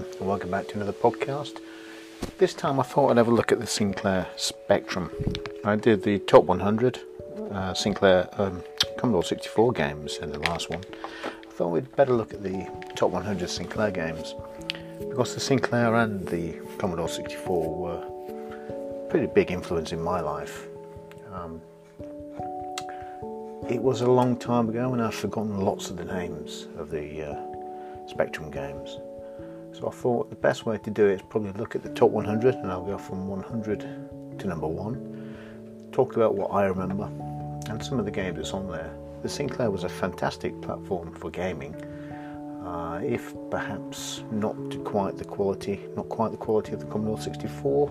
Everyone, and welcome back to another podcast. This time I thought I'd have a look at the Sinclair Spectrum. I did the top 100 uh, Sinclair um, Commodore 64 games in the last one. I thought we'd better look at the top 100 Sinclair games because the Sinclair and the Commodore 64 were pretty big influence in my life. Um, it was a long time ago and I've forgotten lots of the names of the uh, Spectrum games. So I thought the best way to do it is probably look at the top 100 and I'll go from 100 to number one. Talk about what I remember and some of the games that's on there. The Sinclair was a fantastic platform for gaming, uh, if perhaps not quite the quality, not quite the quality of the Commodore 64.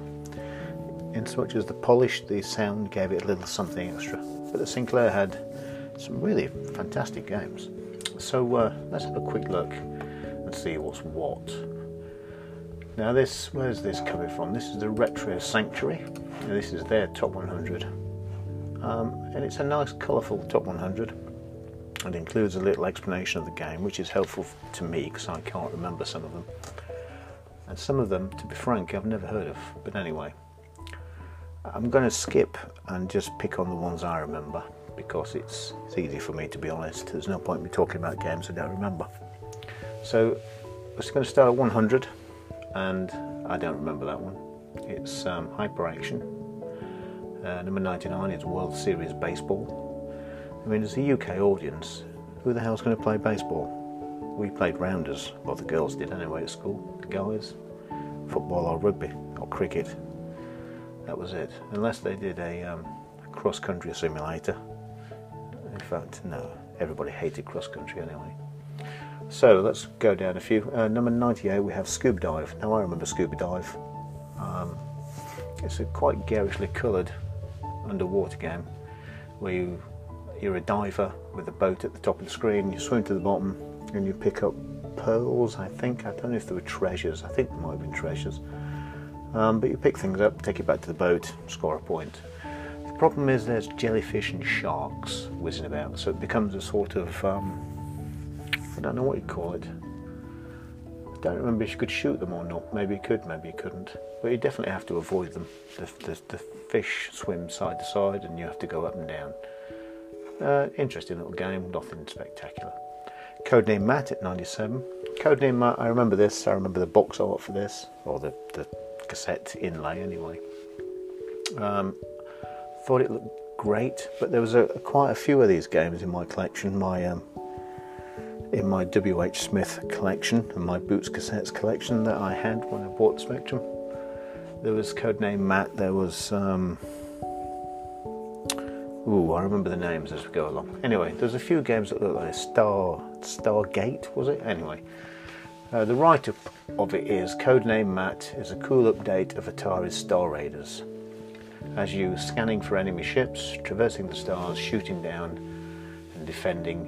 In so much as the polish, the sound gave it a little something extra. But the Sinclair had some really fantastic games. So uh, let's have a quick look and see what's what. Now this, where's this coming from? This is the Retro Sanctuary. Now this is their top 100. Um, and it's a nice colourful top 100. It includes a little explanation of the game, which is helpful to me because I can't remember some of them. And some of them, to be frank, I've never heard of. But anyway, I'm going to skip and just pick on the ones I remember because it's, it's easy for me to be honest. There's no point in me talking about games I don't remember. So we're going to start at 100, and I don't remember that one. It's um, Hyper Action. Uh, number 99 is World Series Baseball. I mean, as a UK audience, who the hell's going to play baseball? We played rounders, well, the girls did anyway at school. The guys, football or rugby or cricket. That was it. Unless they did a um, cross country simulator. In fact, no, everybody hated cross country anyway. So let's go down a few. Uh, number 98, we have Scuba Dive. Now I remember Scuba Dive. Um, it's a quite garishly coloured underwater game where you, you're a diver with a boat at the top of the screen, you swim to the bottom and you pick up pearls, I think. I don't know if there were treasures, I think there might have been treasures. Um, but you pick things up, take it back to the boat, score a point. The problem is there's jellyfish and sharks whizzing about, so it becomes a sort of um, I don't know what you call it. I don't remember if you could shoot them or not. Maybe you could, maybe you couldn't. But you definitely have to avoid them. The, the, the fish swim side to side and you have to go up and down. Uh, interesting little game, nothing spectacular. Codename MAT at 97. Codename MAT, I remember this. I remember the box art for this, or the, the cassette inlay anyway. Um, thought it looked great, but there was a, quite a few of these games in my collection. My um, in my W.H. Smith collection and my Boots cassettes collection that I had when I bought Spectrum. There was codename MAT, there was. Um, ooh, I remember the names as we go along. Anyway, there's a few games that look like Star Stargate, was it? Anyway, uh, the write up of it is Codename MAT is a cool update of Atari's Star Raiders. As you scanning for enemy ships, traversing the stars, shooting down, and defending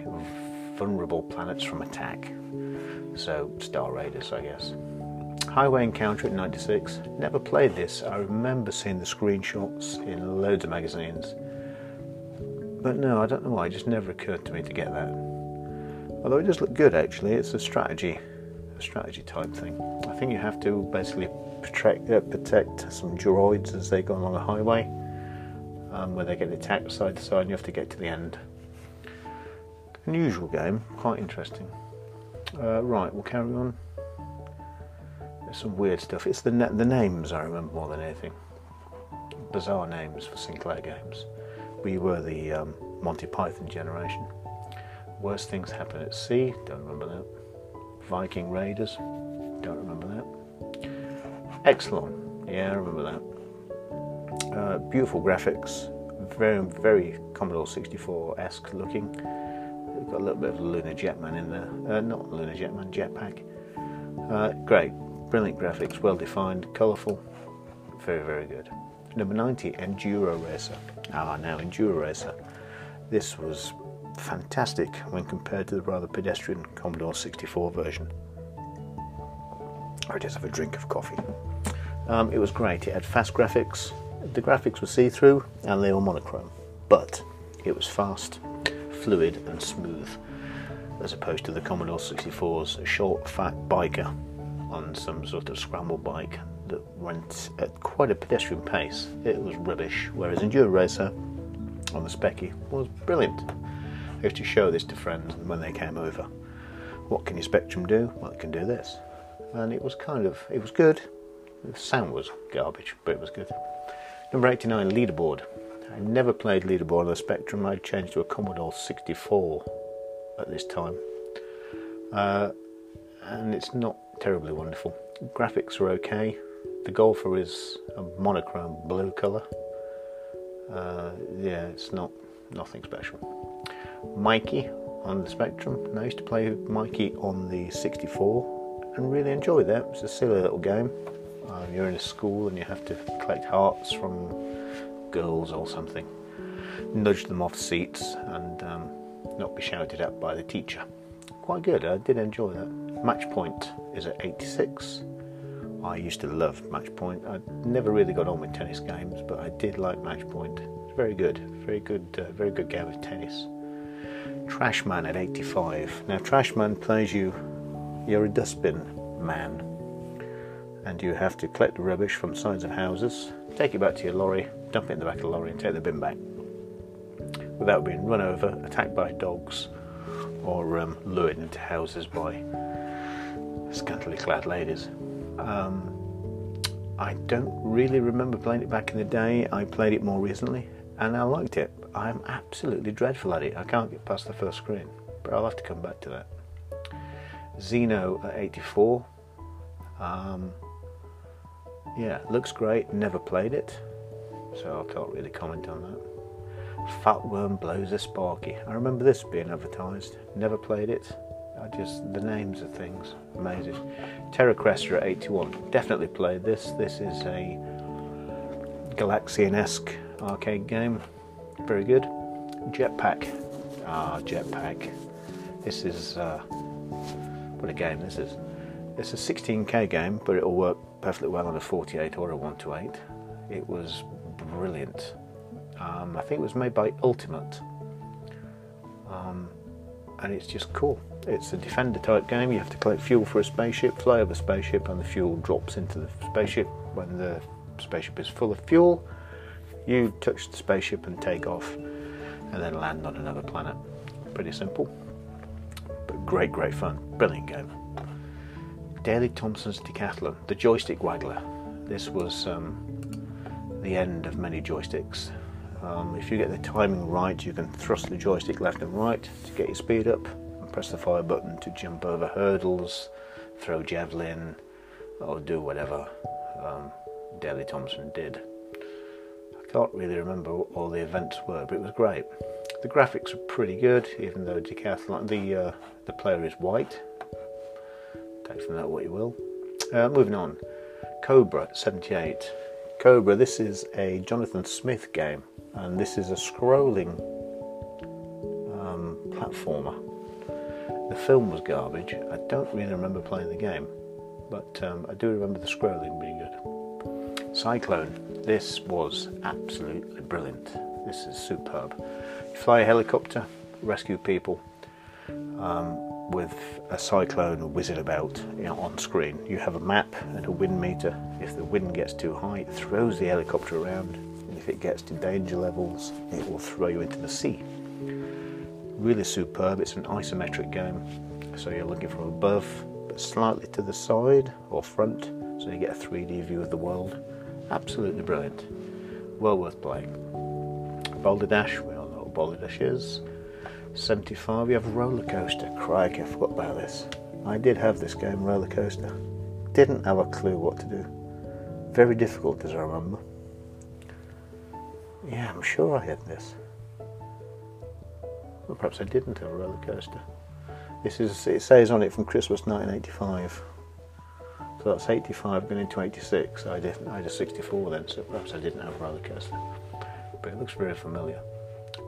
vulnerable planets from attack. So, Star Raiders, I guess. Highway Encounter at 96. Never played this. I remember seeing the screenshots in loads of magazines. But no, I don't know why. It just never occurred to me to get that. Although it does look good, actually. It's a strategy, a strategy type thing. I think you have to basically protect, uh, protect some droids as they go along a highway, um, where they get attacked side to side, and you have to get to the end. Unusual game, quite interesting. Uh, right, we'll carry on. There's some weird stuff. It's the the names I remember more than anything. Bizarre names for Sinclair games. We were the um, Monty Python generation. Worst things happen at sea. Don't remember that. Viking Raiders. Don't remember that. Exolon. Yeah, I remember that. Uh, beautiful graphics. Very, very Commodore 64-esque looking got a little bit of Lunar Jetman in there. Uh, not Lunar Jetman, Jetpac. Uh, great, brilliant graphics, well defined, colourful, very, very good. Number 90, Enduro Racer. Ah, now Enduro Racer. This was fantastic when compared to the rather pedestrian Commodore 64 version. I just have a drink of coffee. Um, it was great. It had fast graphics. The graphics were see-through and they were monochrome, but it was fast fluid and smooth, as opposed to the Commodore 64's short, fat biker. on some sort of scramble bike that went at quite a pedestrian pace. It was rubbish, whereas Enduro Racer on the Speccy was brilliant. I used to show this to friends when they came over. What can your Spectrum do? Well, it can do this. And it was kind of, it was good. The sound was garbage, but it was good. Number 89, Leaderboard. I never played Leaderboard on the Spectrum. I changed to a Commodore 64 at this time. Uh, and it's not terribly wonderful. Graphics are okay. The Golfer is a monochrome blue colour. Uh, yeah, it's not nothing special. Mikie on the Spectrum. I used to play Mikie on the 64 and really enjoyed that. It's a silly little game. Uh, you're in a school and you have to collect hearts from girls or something, nudge them off seats, and um, not be shouted at by the teacher. Quite good. I did enjoy that. Match point is at 86. I used to love match point. I never really got on with tennis games, but I did like match point. It's very good, very good, uh, very good game of tennis. Trashman at 85. Now, Trashman plays you, you're a dustbin man, and you have to collect the rubbish from sides of houses, take it back to your lorry, dump it in the back of the lorry, and take the bin back without being run over, attacked by dogs, or um, lured into houses by scantily clad ladies. Um, I don't really remember playing it back in the day. I played it more recently and I liked it. I'm absolutely dreadful at it. I can't get past the first screen, but I'll have to come back to that. Xeno at 84. Um, yeah, looks great. Never played it, so I can't really comment on that. Fat Worm blows a sparky. I remember this being advertised. Never played it. I just the names of things amazing. Terra Cresta at 81. Definitely played this. This is a Galaxian-esque arcade game. Very good. Jetpac. Ah, Jetpac. This is uh, what a game this is. It's a 16k game, but it'll work perfectly well on a 48 or a 1 to 8. It was brilliant. Um, I think it was made by Ultimate. Um, and it's just cool. It's a defender type game. You have to collect fuel for a spaceship, fly over a spaceship, and the fuel drops into the spaceship. When the spaceship is full of fuel, you touch the spaceship and take off, and then land on another planet. Pretty simple, but great, great fun. Brilliant game. Daley Thompson's Decathlon, the joystick waggler. This was um, the end of many joysticks. Um, if you get the timing right, you can thrust the joystick left and right to get your speed up, and press the fire button to jump over hurdles, throw javelin, or do whatever um, Daley Thompson did. I can't really remember what all the events were, but it was great. The graphics are pretty good, even though Decathlon the uh, the player is white. Take from that what you will. Uh, moving on, Cobra 78. Cobra. This is a Jonathan Smith game and this is a scrolling um, platformer. The film was garbage. I don't really remember playing the game, but um, I do remember the scrolling being good. Cyclone. This was absolutely brilliant. This is superb. You fly a helicopter, rescue people. Um, with a cyclone whizzing about you know, on screen. You have a map and a wind meter. If the wind gets too high, it throws the helicopter around and if it gets to danger levels, it will throw you into the sea. Really superb. It's an isometric game, so you're looking from above, but slightly to the side or front, so you get a 3D view of the world. Absolutely brilliant. Well worth playing. Boulder Dash, we all know what Boulder Dash is. 75, you have Roller Coaster. Crikey, I forgot about this. I did have this game, Roller Coaster. Didn't have a clue what to do. Very difficult, as I remember. Yeah, I'm sure I had this. Well, perhaps I didn't have a roller coaster. This is, it says on it from Christmas 1985. So that's 85 going into 86. I didn't, I had a 64 then, so perhaps I didn't have a roller coaster. But it looks very familiar.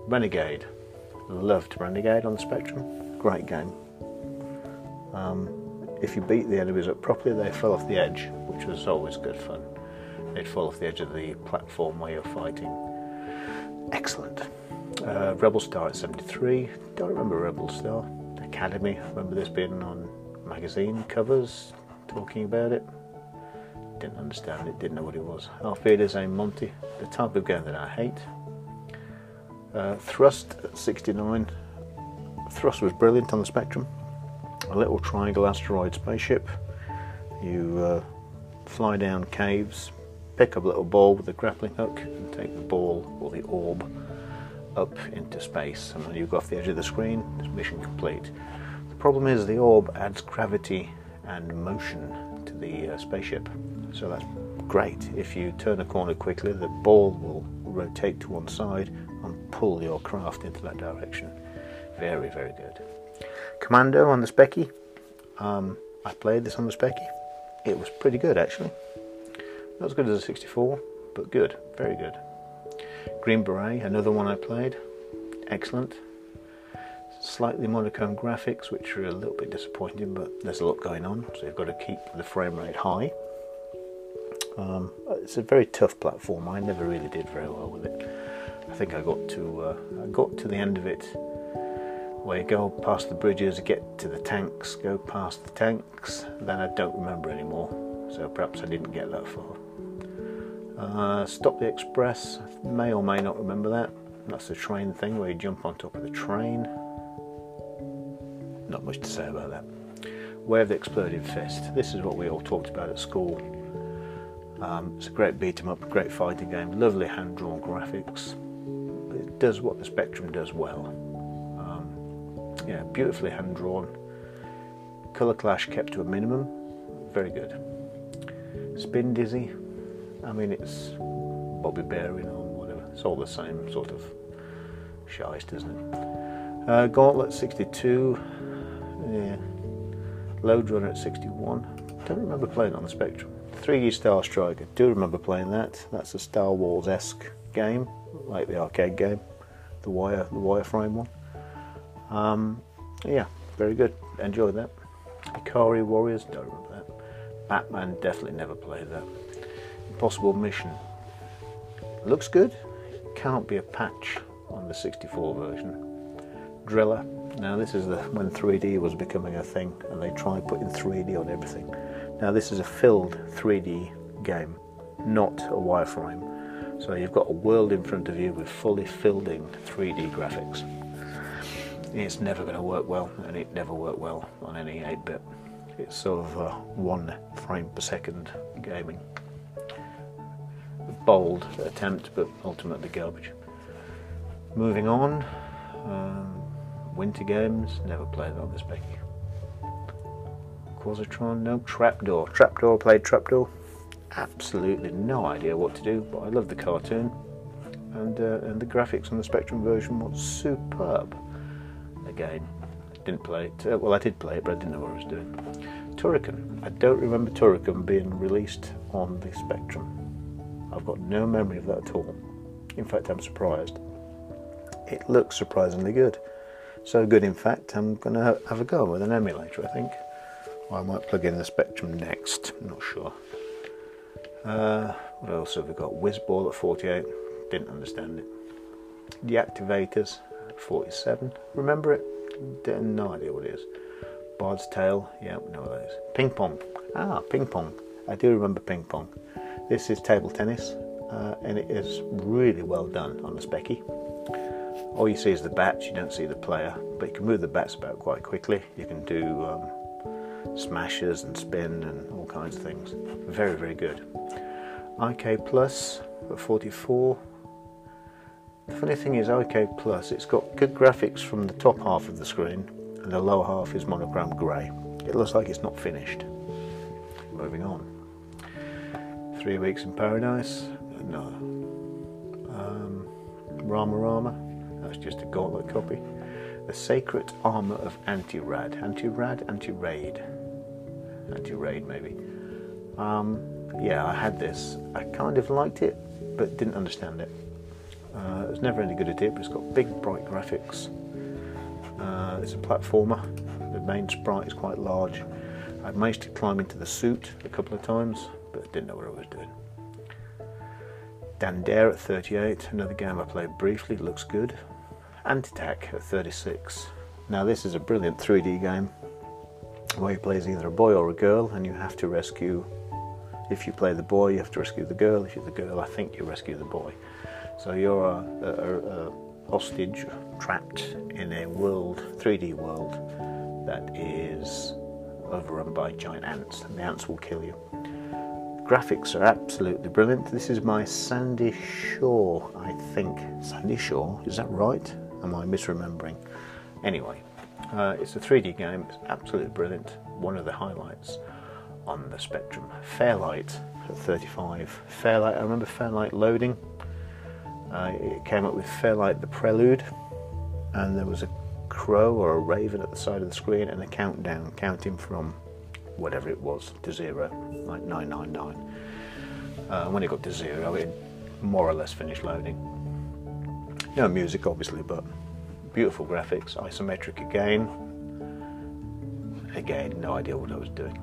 Renegade. Loved Renegade on the Spectrum. Great game. Um, if you beat the enemies up properly, they fell off the edge, which was always good fun. They'd fall off the edge of the platform where you're fighting excellent. Uh, Rebel Star at 73. Don't remember Rebel Star. Academy. Remember this being on magazine covers. talking about it. Didn't understand it, didn't know what it was. Auf Wiedersehen Monty, the type of game that I hate. Uh, Thrust at 69. Thrust was brilliant on the Spectrum. A little triangle asteroid spaceship. You uh, fly down caves, pick up a little ball with a grappling hook, and take the ball or the orb up into space. And when you go off the edge of the screen, it's mission complete. The problem is the orb adds gravity and motion to the uh, spaceship. So that's great. If you turn a corner quickly, the ball will rotate to one side and pull your craft into that direction. Very, very good. Commando on the Speccy. Um, I played this on the Speccy. It was pretty good actually. Not as good as a 64, but good, very good. Green Beret, another one I played. Excellent. Slightly monochrome graphics, which are a little bit disappointing, but there's a lot going on, so you've got to keep the frame rate high. Um, it's a very tough platform. I never really did very well with it. I think I got to uh, I got to the end of it where you go past the bridges, get to the tanks, go past the tanks, then I don't remember anymore. So perhaps I didn't get that far. Uh, Stop the Express, may or may not remember that. That's the train thing where you jump on top of the train. Not much to say about that. Of the Exploding Fist. This is what we all talked about at school. Um, it's a great beat 'em up, great fighting game, lovely hand drawn graphics. Does what the Spectrum does well. Um, yeah, beautifully hand drawn. Color clash kept to a minimum. Very good. Spindizzy. I mean, it's Bobby Bearing or whatever. It's all the same sort of shite, isn't it? Uh, Gauntlet 62. Yeah. Lode Runner at 61. Don't remember playing on the Spectrum. 3D Star Striker. Do remember playing that. That's a Star Wars esque game, like the arcade game, the wire, the wireframe one. Um, yeah, very good. Enjoyed that. Ikari Warriors. Don't remember that. Batman. Definitely never played that. Impossible Mission. Looks good. Can't be a patch on the 64 version. Driller. Now this is the when 3D was becoming a thing, and they tried putting 3D on everything. Now this is a filled 3D game, not a wireframe. So you've got a world in front of you with fully filled in 3D graphics. It's never going to work well, and it never worked well on any 8-bit. It's sort of a one frame per second gaming. Bold attempt, but ultimately garbage. Moving on, um, Winter Games, never played on this Becky. Quazatron, no. Trapdoor, Trapdoor, played Trapdoor. Absolutely no idea what to do, but I love the cartoon. And, uh, and the graphics on the Spectrum version was superb. Again, didn't play it. Uh, well, I did play it, but I didn't know what I was doing. Turrican. I don't remember Turrican being released on the Spectrum. I've got no memory of that at all. In fact, I'm surprised. It looks surprisingly good. So good, in fact, I'm going to have a go with an emulator, I think. Or I might plug in the Spectrum next, I'm not sure. Uh, what else have we got? Wizball at 48, didn't understand it. Deactivators at 47, remember it? No idea what it is. Bard's Tale, yeah, we know what that is. Ping Pong, ah, Ping Pong. I do remember Ping Pong. This is table tennis, uh, and it is really well done on the Speccy. All you see is the bats, you don't see the player, but you can move the bats about quite quickly. You can do um, smashes and spin and all kinds of things. Very, very good. IK Plus at 44. The funny thing is, IK Plus, it's got good graphics from the top half of the screen, and the lower half is monochrome grey. It looks like it's not finished. Moving on. Three Weeks in Paradise. No. Um, Ranarama. That's just a gauntlet copy. The Sacred Armour of Anti-Rad. Anti-Rad? Anti-Raid. Anti-Raid, maybe. Um, yeah, I had this. I kind of liked it, but didn't understand it. Uh, it was never any good at it, but it's got big, bright graphics. Uh, it's a platformer. The main sprite is quite large. I managed to climb into the suit a couple of times, but didn't know what I was doing. Dare at 38, another game I played briefly, looks good. Ant Attack at 36. Now this is a brilliant 3D game. Where you play as either a boy or a girl, and you have to rescue. If you play the boy, you have to rescue the girl. If you're the girl, I think you rescue the boy. So you're a, a, a hostage trapped in a world, 3D world, that is overrun by giant ants, and the ants will kill you. Graphics are absolutely brilliant. This is my Sandy Shore, I think. Sandy Shore, is that right? Am I misremembering? Anyway, uh, it's a 3D game, it's absolutely brilliant. One of the highlights on the Spectrum. Fairlight at 35. Fairlight, I remember Fairlight loading. Uh, it came up with Fairlight the Prelude, and there was a crow or a raven at the side of the screen and a countdown counting from whatever it was to zero, like 999. Uh, when it got to zero, it more or less finished loading. No music, obviously, but beautiful graphics, isometric again. Again, no idea what I was doing.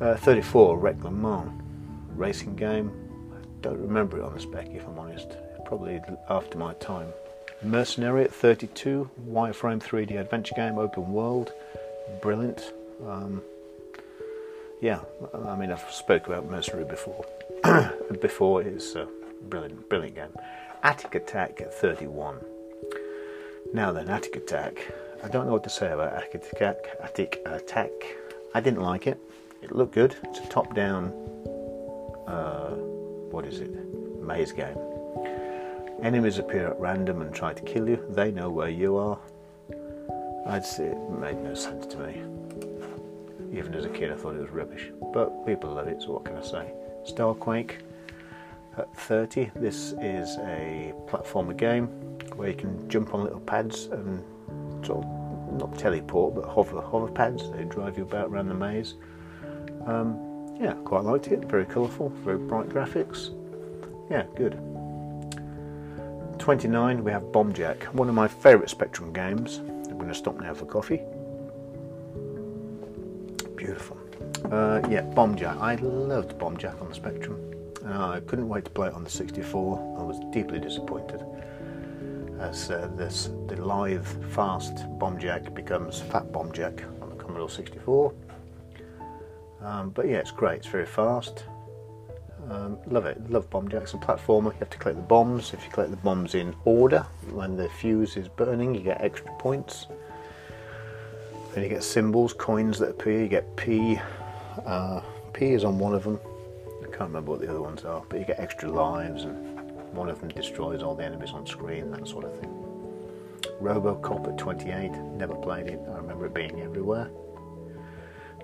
Uh, 34, WEC Le Mans, racing game. Don't remember it on the spec, if I'm honest. Probably after my time. Mercenary at 32, wireframe 3D adventure game, open world, brilliant. Um, yeah, I mean, I've spoke about Mercenary before. before it's a brilliant, brilliant game. Atic Atac at 31. Now then, Atic Atac. I don't know what to say about Atic Atac. Atic Atac. I didn't like it. It looked good. It's a top-down. Uh, what is it? Maze game. Enemies appear at random and try to kill you. They know where you are. I'd say it made no sense to me. Even as a kid, I thought it was rubbish. But people love it, so what can I say? Starquake 30. This is a platformer game where you can jump on little pads and sort of not teleport, but hover hover pads. They drive you about around the maze. Um, yeah, quite liked it. Very colourful, very bright graphics. Yeah, good. 29, we have Bombjack, one of my favourite Spectrum games. I'm going to stop now for coffee. Beautiful. Uh, yeah, Bombjack. I loved Bombjack on the Spectrum. Uh, I couldn't wait to play it on the 64. I was deeply disappointed as uh, this the live fast bomb jack becomes Fat bomb jack on the Commodore 64. Um, but yeah, it's great. It's very fast. Um, love it. Love bomb jacks. a platformer. You have to collect the bombs. If you collect the bombs in order, when the fuse is burning, you get extra points. Then you get symbols, coins that appear. You get P. Uh, P is on one of them. I can't remember what the other ones are, but you get extra lives, and one of them destroys all the enemies on screen, that sort of thing. Robocop at 28, never played it. I remember it being everywhere.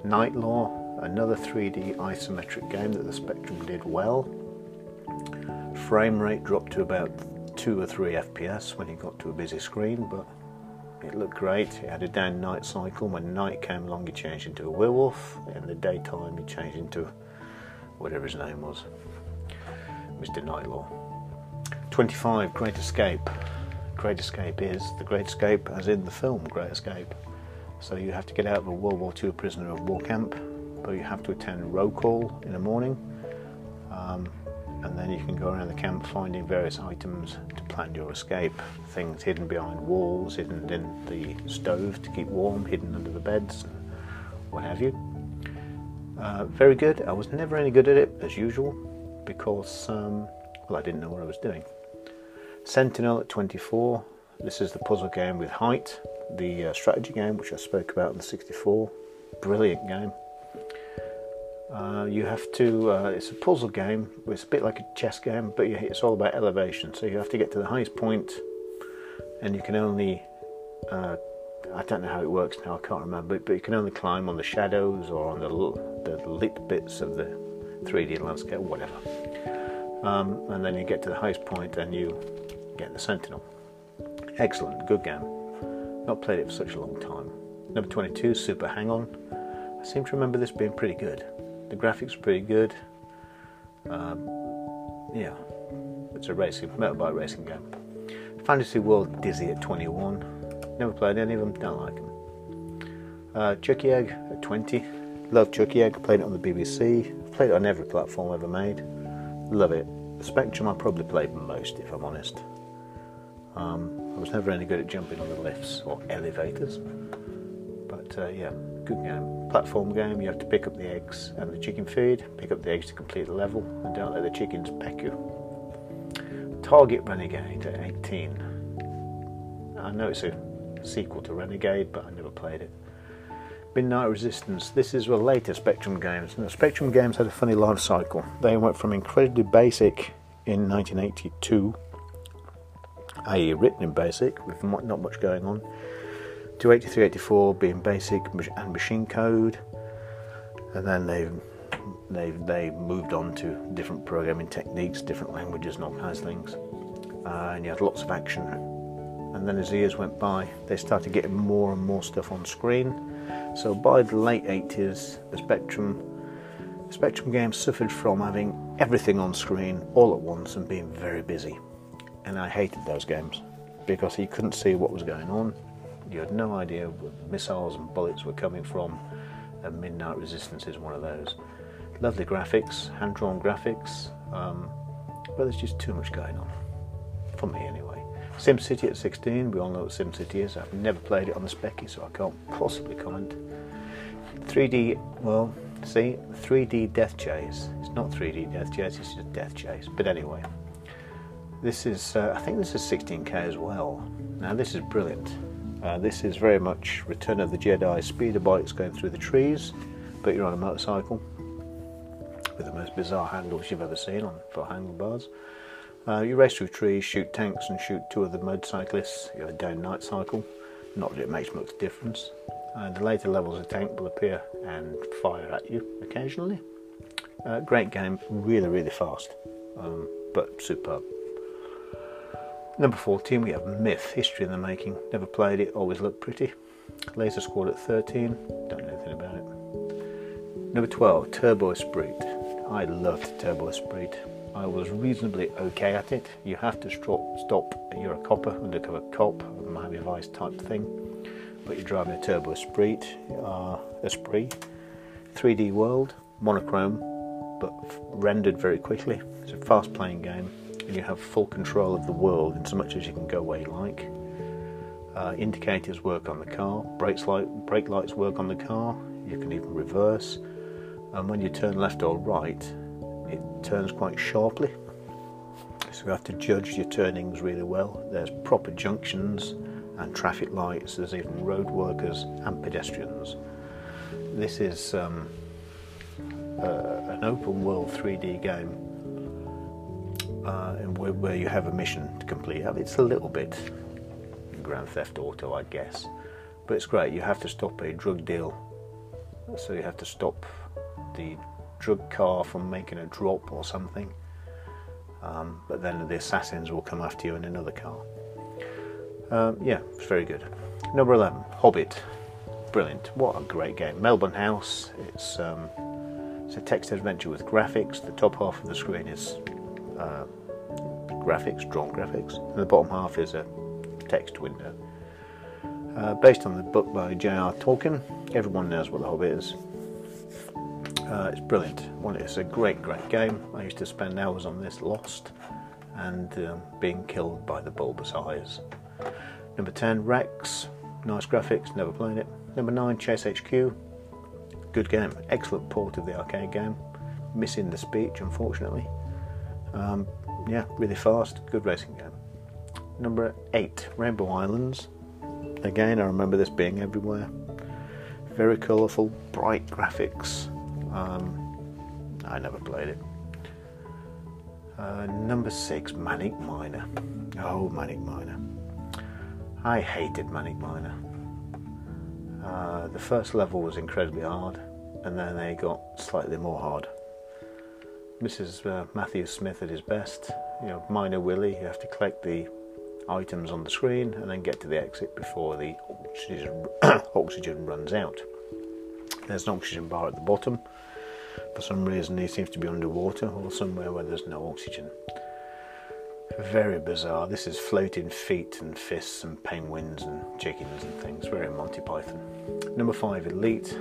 Knight Lore, another 3D isometric game that the Spectrum did well. Frame rate dropped to about 2 or 3 FPS when you got to a busy screen, but it looked great. It had a and night cycle. When night came along, he changed into a werewolf. In the daytime, he changed into whatever his name was, Mr. Nightlaw. 25, Great Escape. Great Escape is the Great Escape, as in the film Great Escape. So you have to get out of a World War II prisoner of war camp, but you have to attend roll call in the morning. Um, and then you can go around the camp finding various items to plan your escape. Things hidden behind walls, hidden in the stove to keep warm, hidden under the beds, what have you. Uh, very good. I was never any good at it, as usual, because, um, well, I didn't know what I was doing. Sentinel at 24. This is the puzzle game with height, the uh, strategy game which I spoke about in the 64. Brilliant game. Uh, you have to, uh, it's a puzzle game, it's a bit like a chess game, but it's all about elevation. So you have to get to the highest point, and you can only, uh, I don't know how it works now, I can't remember, but you can only climb on the shadows or on the, the lit bits of the 3D landscape, whatever. Um, and then you get to the highest point and you get the Sentinel. Excellent, good game. Not played it for such a long time. Number 22, Super Hang On. I seem to remember this being pretty good. The graphics are pretty good. Um, yeah, it's a racing motorbike racing game. Fantasy World Dizzy at 21. Never played any of them. Don't like them. Uh, Chuckie Egg at 20. Love Chuckie Egg. Played it on the BBC. Played it on every platform ever made. Love it. Spectrum I probably played most, if I'm honest. Um, I was never any good at jumping on the lifts or elevators, but uh, yeah, good game. Platform game, you have to pick up the eggs and the chicken feed, pick up the eggs to complete the level, and don't let the chickens peck you. Target Renegade at 18. I know it's a sequel to Renegade, but I never played it. Midnight Resistance. This is the later Spectrum games. Now, Spectrum games had a funny life cycle. They went from incredibly basic in 1982, i.e., written in basic with not much going on, to 83 84 being basic and machine code, and then they they they moved on to different programming techniques, different languages, and all kinds of things. Uh, and you had lots of action. And then as the years went by, they started getting more and more stuff on screen so by the late 80s, the Spectrum the Spectrum games suffered from having everything on screen all at once and being very busy. And I hated those games because you couldn't see what was going on. You had no idea where missiles and bullets were coming from, and Midnight Resistance is one of those. Lovely graphics, hand drawn graphics, um, but there's just too much going on. For me, anyway. SimCity at 16, we all know what SimCity is. I've never played it on the Speccy, so I can't possibly comment. 3D, well, see, 3D Death Chase. It's not 3D Death Chase, it's just Death Chase. But anyway, this is, uh, I think this is 16k as well. Now, this is brilliant. Uh, this is very much Return of the Jedi speeder bikes going through the trees, but you're on a motorcycle with the most bizarre handles you've ever seen on for handlebars. Uh, you race through trees, shoot tanks, and shoot two of the motorcyclists. You have a day and night cycle. Not that it makes much difference. And the later levels, a tank will appear and fire at you occasionally. Uh, great game, really, really fast, um, but superb. Number 14, we have Myth, History in the Making. Never played it, always looked pretty. Laser Squad at 13, don't know anything about it. Number 12, Turbo Esprit. I loved Turbo Esprit. I was reasonably okay at it. You have to stop, stop you're a copper, undercover cop, Miami Vice type thing, but you're driving a Turbo Esprit, uh, Esprit, 3D world, monochrome, but rendered very quickly. It's a fast playing game, and you have full control of the world in so much as you can go where you like. Uh, indicators work on the car, brakes light, brake lights work on the car, you can even reverse, and when you turn left or right, it turns quite sharply. So you have to judge your turnings really well. There's proper junctions and traffic lights, there's even road workers and pedestrians. This is um, uh, an open world 3D game uh, where, where, you have a mission to complete. It's a little bit Grand Theft Auto, I guess, but it's great. You have to stop a drug deal, so you have to stop the drug car from making a drop or something. Um, but then the assassins will come after you in another car. Um, yeah, it's very good. Number 11, Hobbit. Brilliant. What a great game. Melbourne House. It's, um, it's a text adventure with graphics. The top half of the screen is uh, graphics, drawn graphics, and the bottom half is a text window. Uh, based on the book by J.R. Tolkien, everyone knows what The Hobbit is. Uh, it's brilliant. Well, it's a great, great game. I used to spend hours on this, lost, and um, being killed by the bulbous eyes. Number 10, Rex. Nice graphics, never played it. Number 9, Chase HQ. Good game. Excellent port of the arcade game. Missing the speech, unfortunately. Um, yeah, really fast. Good racing game. Number 8, Rainbow Islands. Again, I remember this being everywhere. Very colourful, bright graphics. Um, I never played it. Uh, number six, Manic Miner. Oh, Manic Miner. I hated Manic Miner. Uh, the first level was incredibly hard, and then they got slightly more hard. Mrs. uh, Matthew Smith at his best. You know, Miner Willy, you have to collect the items on the screen and then get to the exit before the oxygen, oxygen runs out. There's an oxygen bar at the bottom. For some reason, he seems to be underwater or somewhere where there's no oxygen. Very bizarre. This is floating feet and fists and penguins and chickens and things. Very Monty Python. Number five, Elite.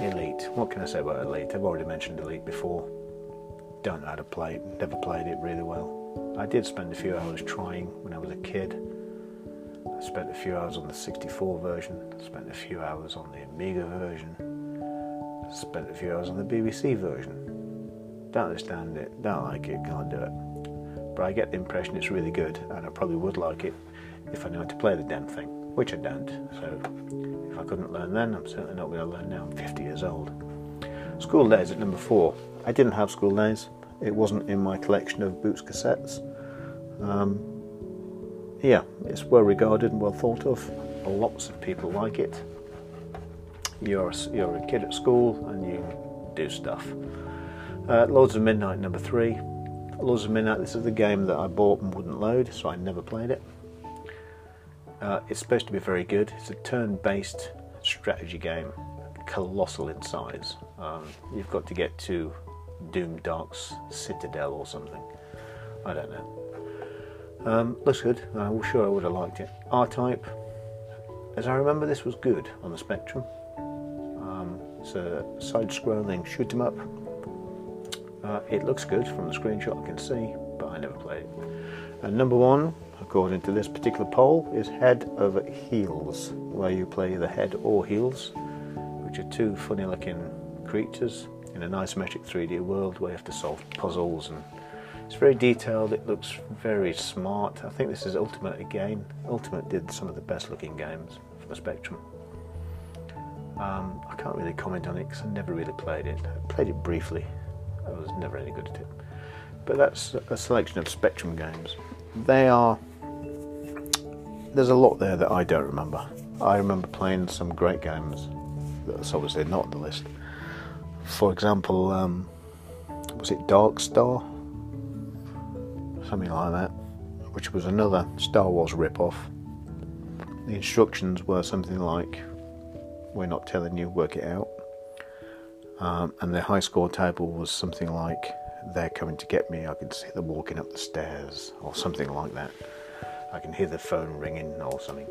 Elite. What can I say about Elite? I've already mentioned Elite before. Don't know how to play it. Never played it really well. I did spend a few hours trying when I was a kid. I spent a few hours on the 64 version, spent a few hours on the Amiga version, spent a few hours on the BBC version. Don't understand it, don't like it, can't do it. But I get the impression it's really good, and I probably would like it if I knew how to play the damn thing, which I don't. So if I couldn't learn then, I'm certainly not going to learn now. I'm 50 years old. School Days at number four. I didn't have School Days. It wasn't in my collection of Boots cassettes. Um, yeah, it's well regarded and well thought of. Lots of people like it. You're you're a kid at school and you do stuff. Uh, Lords of Midnight number three. Lords of Midnight. This is the game that I bought and wouldn't load, so I never played it. Uh, it's supposed to be very good. It's a turn-based strategy game, colossal in size. Um, you've got to get to Doom Dark's Citadel or something. I don't know. Um, looks good. I'm sure I would have liked it. R-Type, as I remember, this was good on the Spectrum. It's a side-scrolling shoot 'em up. Uh, it looks good from the screenshot I can see, but I never played it. And number one, according to this particular poll, is Head over Heels, where you play the head or heels, which are two funny-looking creatures in an isometric 3D world where you have to solve puzzles and it's very detailed, it looks very smart. I think this is Ultimate again. Ultimate did some of the best looking games for the Spectrum. Um, I can't really comment on it because I never really played it. I played it briefly, I was never any good at it. But that's a selection of Spectrum games. They are. There's a lot there that I don't remember. I remember playing some great games that's obviously not on the list. For example, um, was it Dark Star? something like that, which was another Star Wars rip-off. The instructions were something like, "We're not telling you, work it out," um, and the high score table was something like, "They're coming to get me. I can see them walking up the stairs," or something like that. I can hear the phone ringing or something,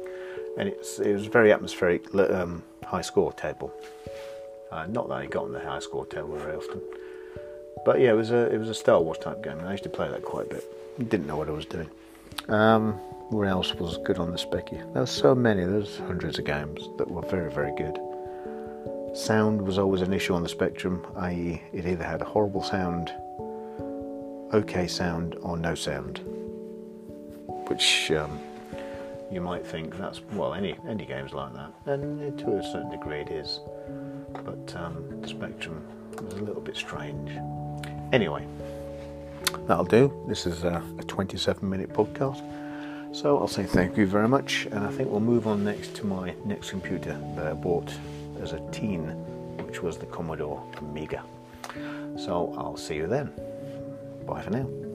and it's it was a very atmospheric um, high score table. Uh, not that I got on the high score table very often. But yeah, it was a it was a Star Wars type game, and I used to play that quite a bit. Didn't know what I was doing. Um, what else was good on the Speccy? There were so many. There's hundreds of games that were very very good. Sound was always an issue on the Spectrum, i.e., it either had a horrible sound, okay sound, or no sound. Which um, you might think that's well, any any games like that, and to a certain degree it is. But um, the Spectrum was a little bit strange. Anyway, that'll do. This is a, a 27 minute podcast. So I'll say thank you very much, and I think we'll move on next to my next computer that I bought as a teen, which was the Commodore Amiga. So I'll see you then. Bye for now.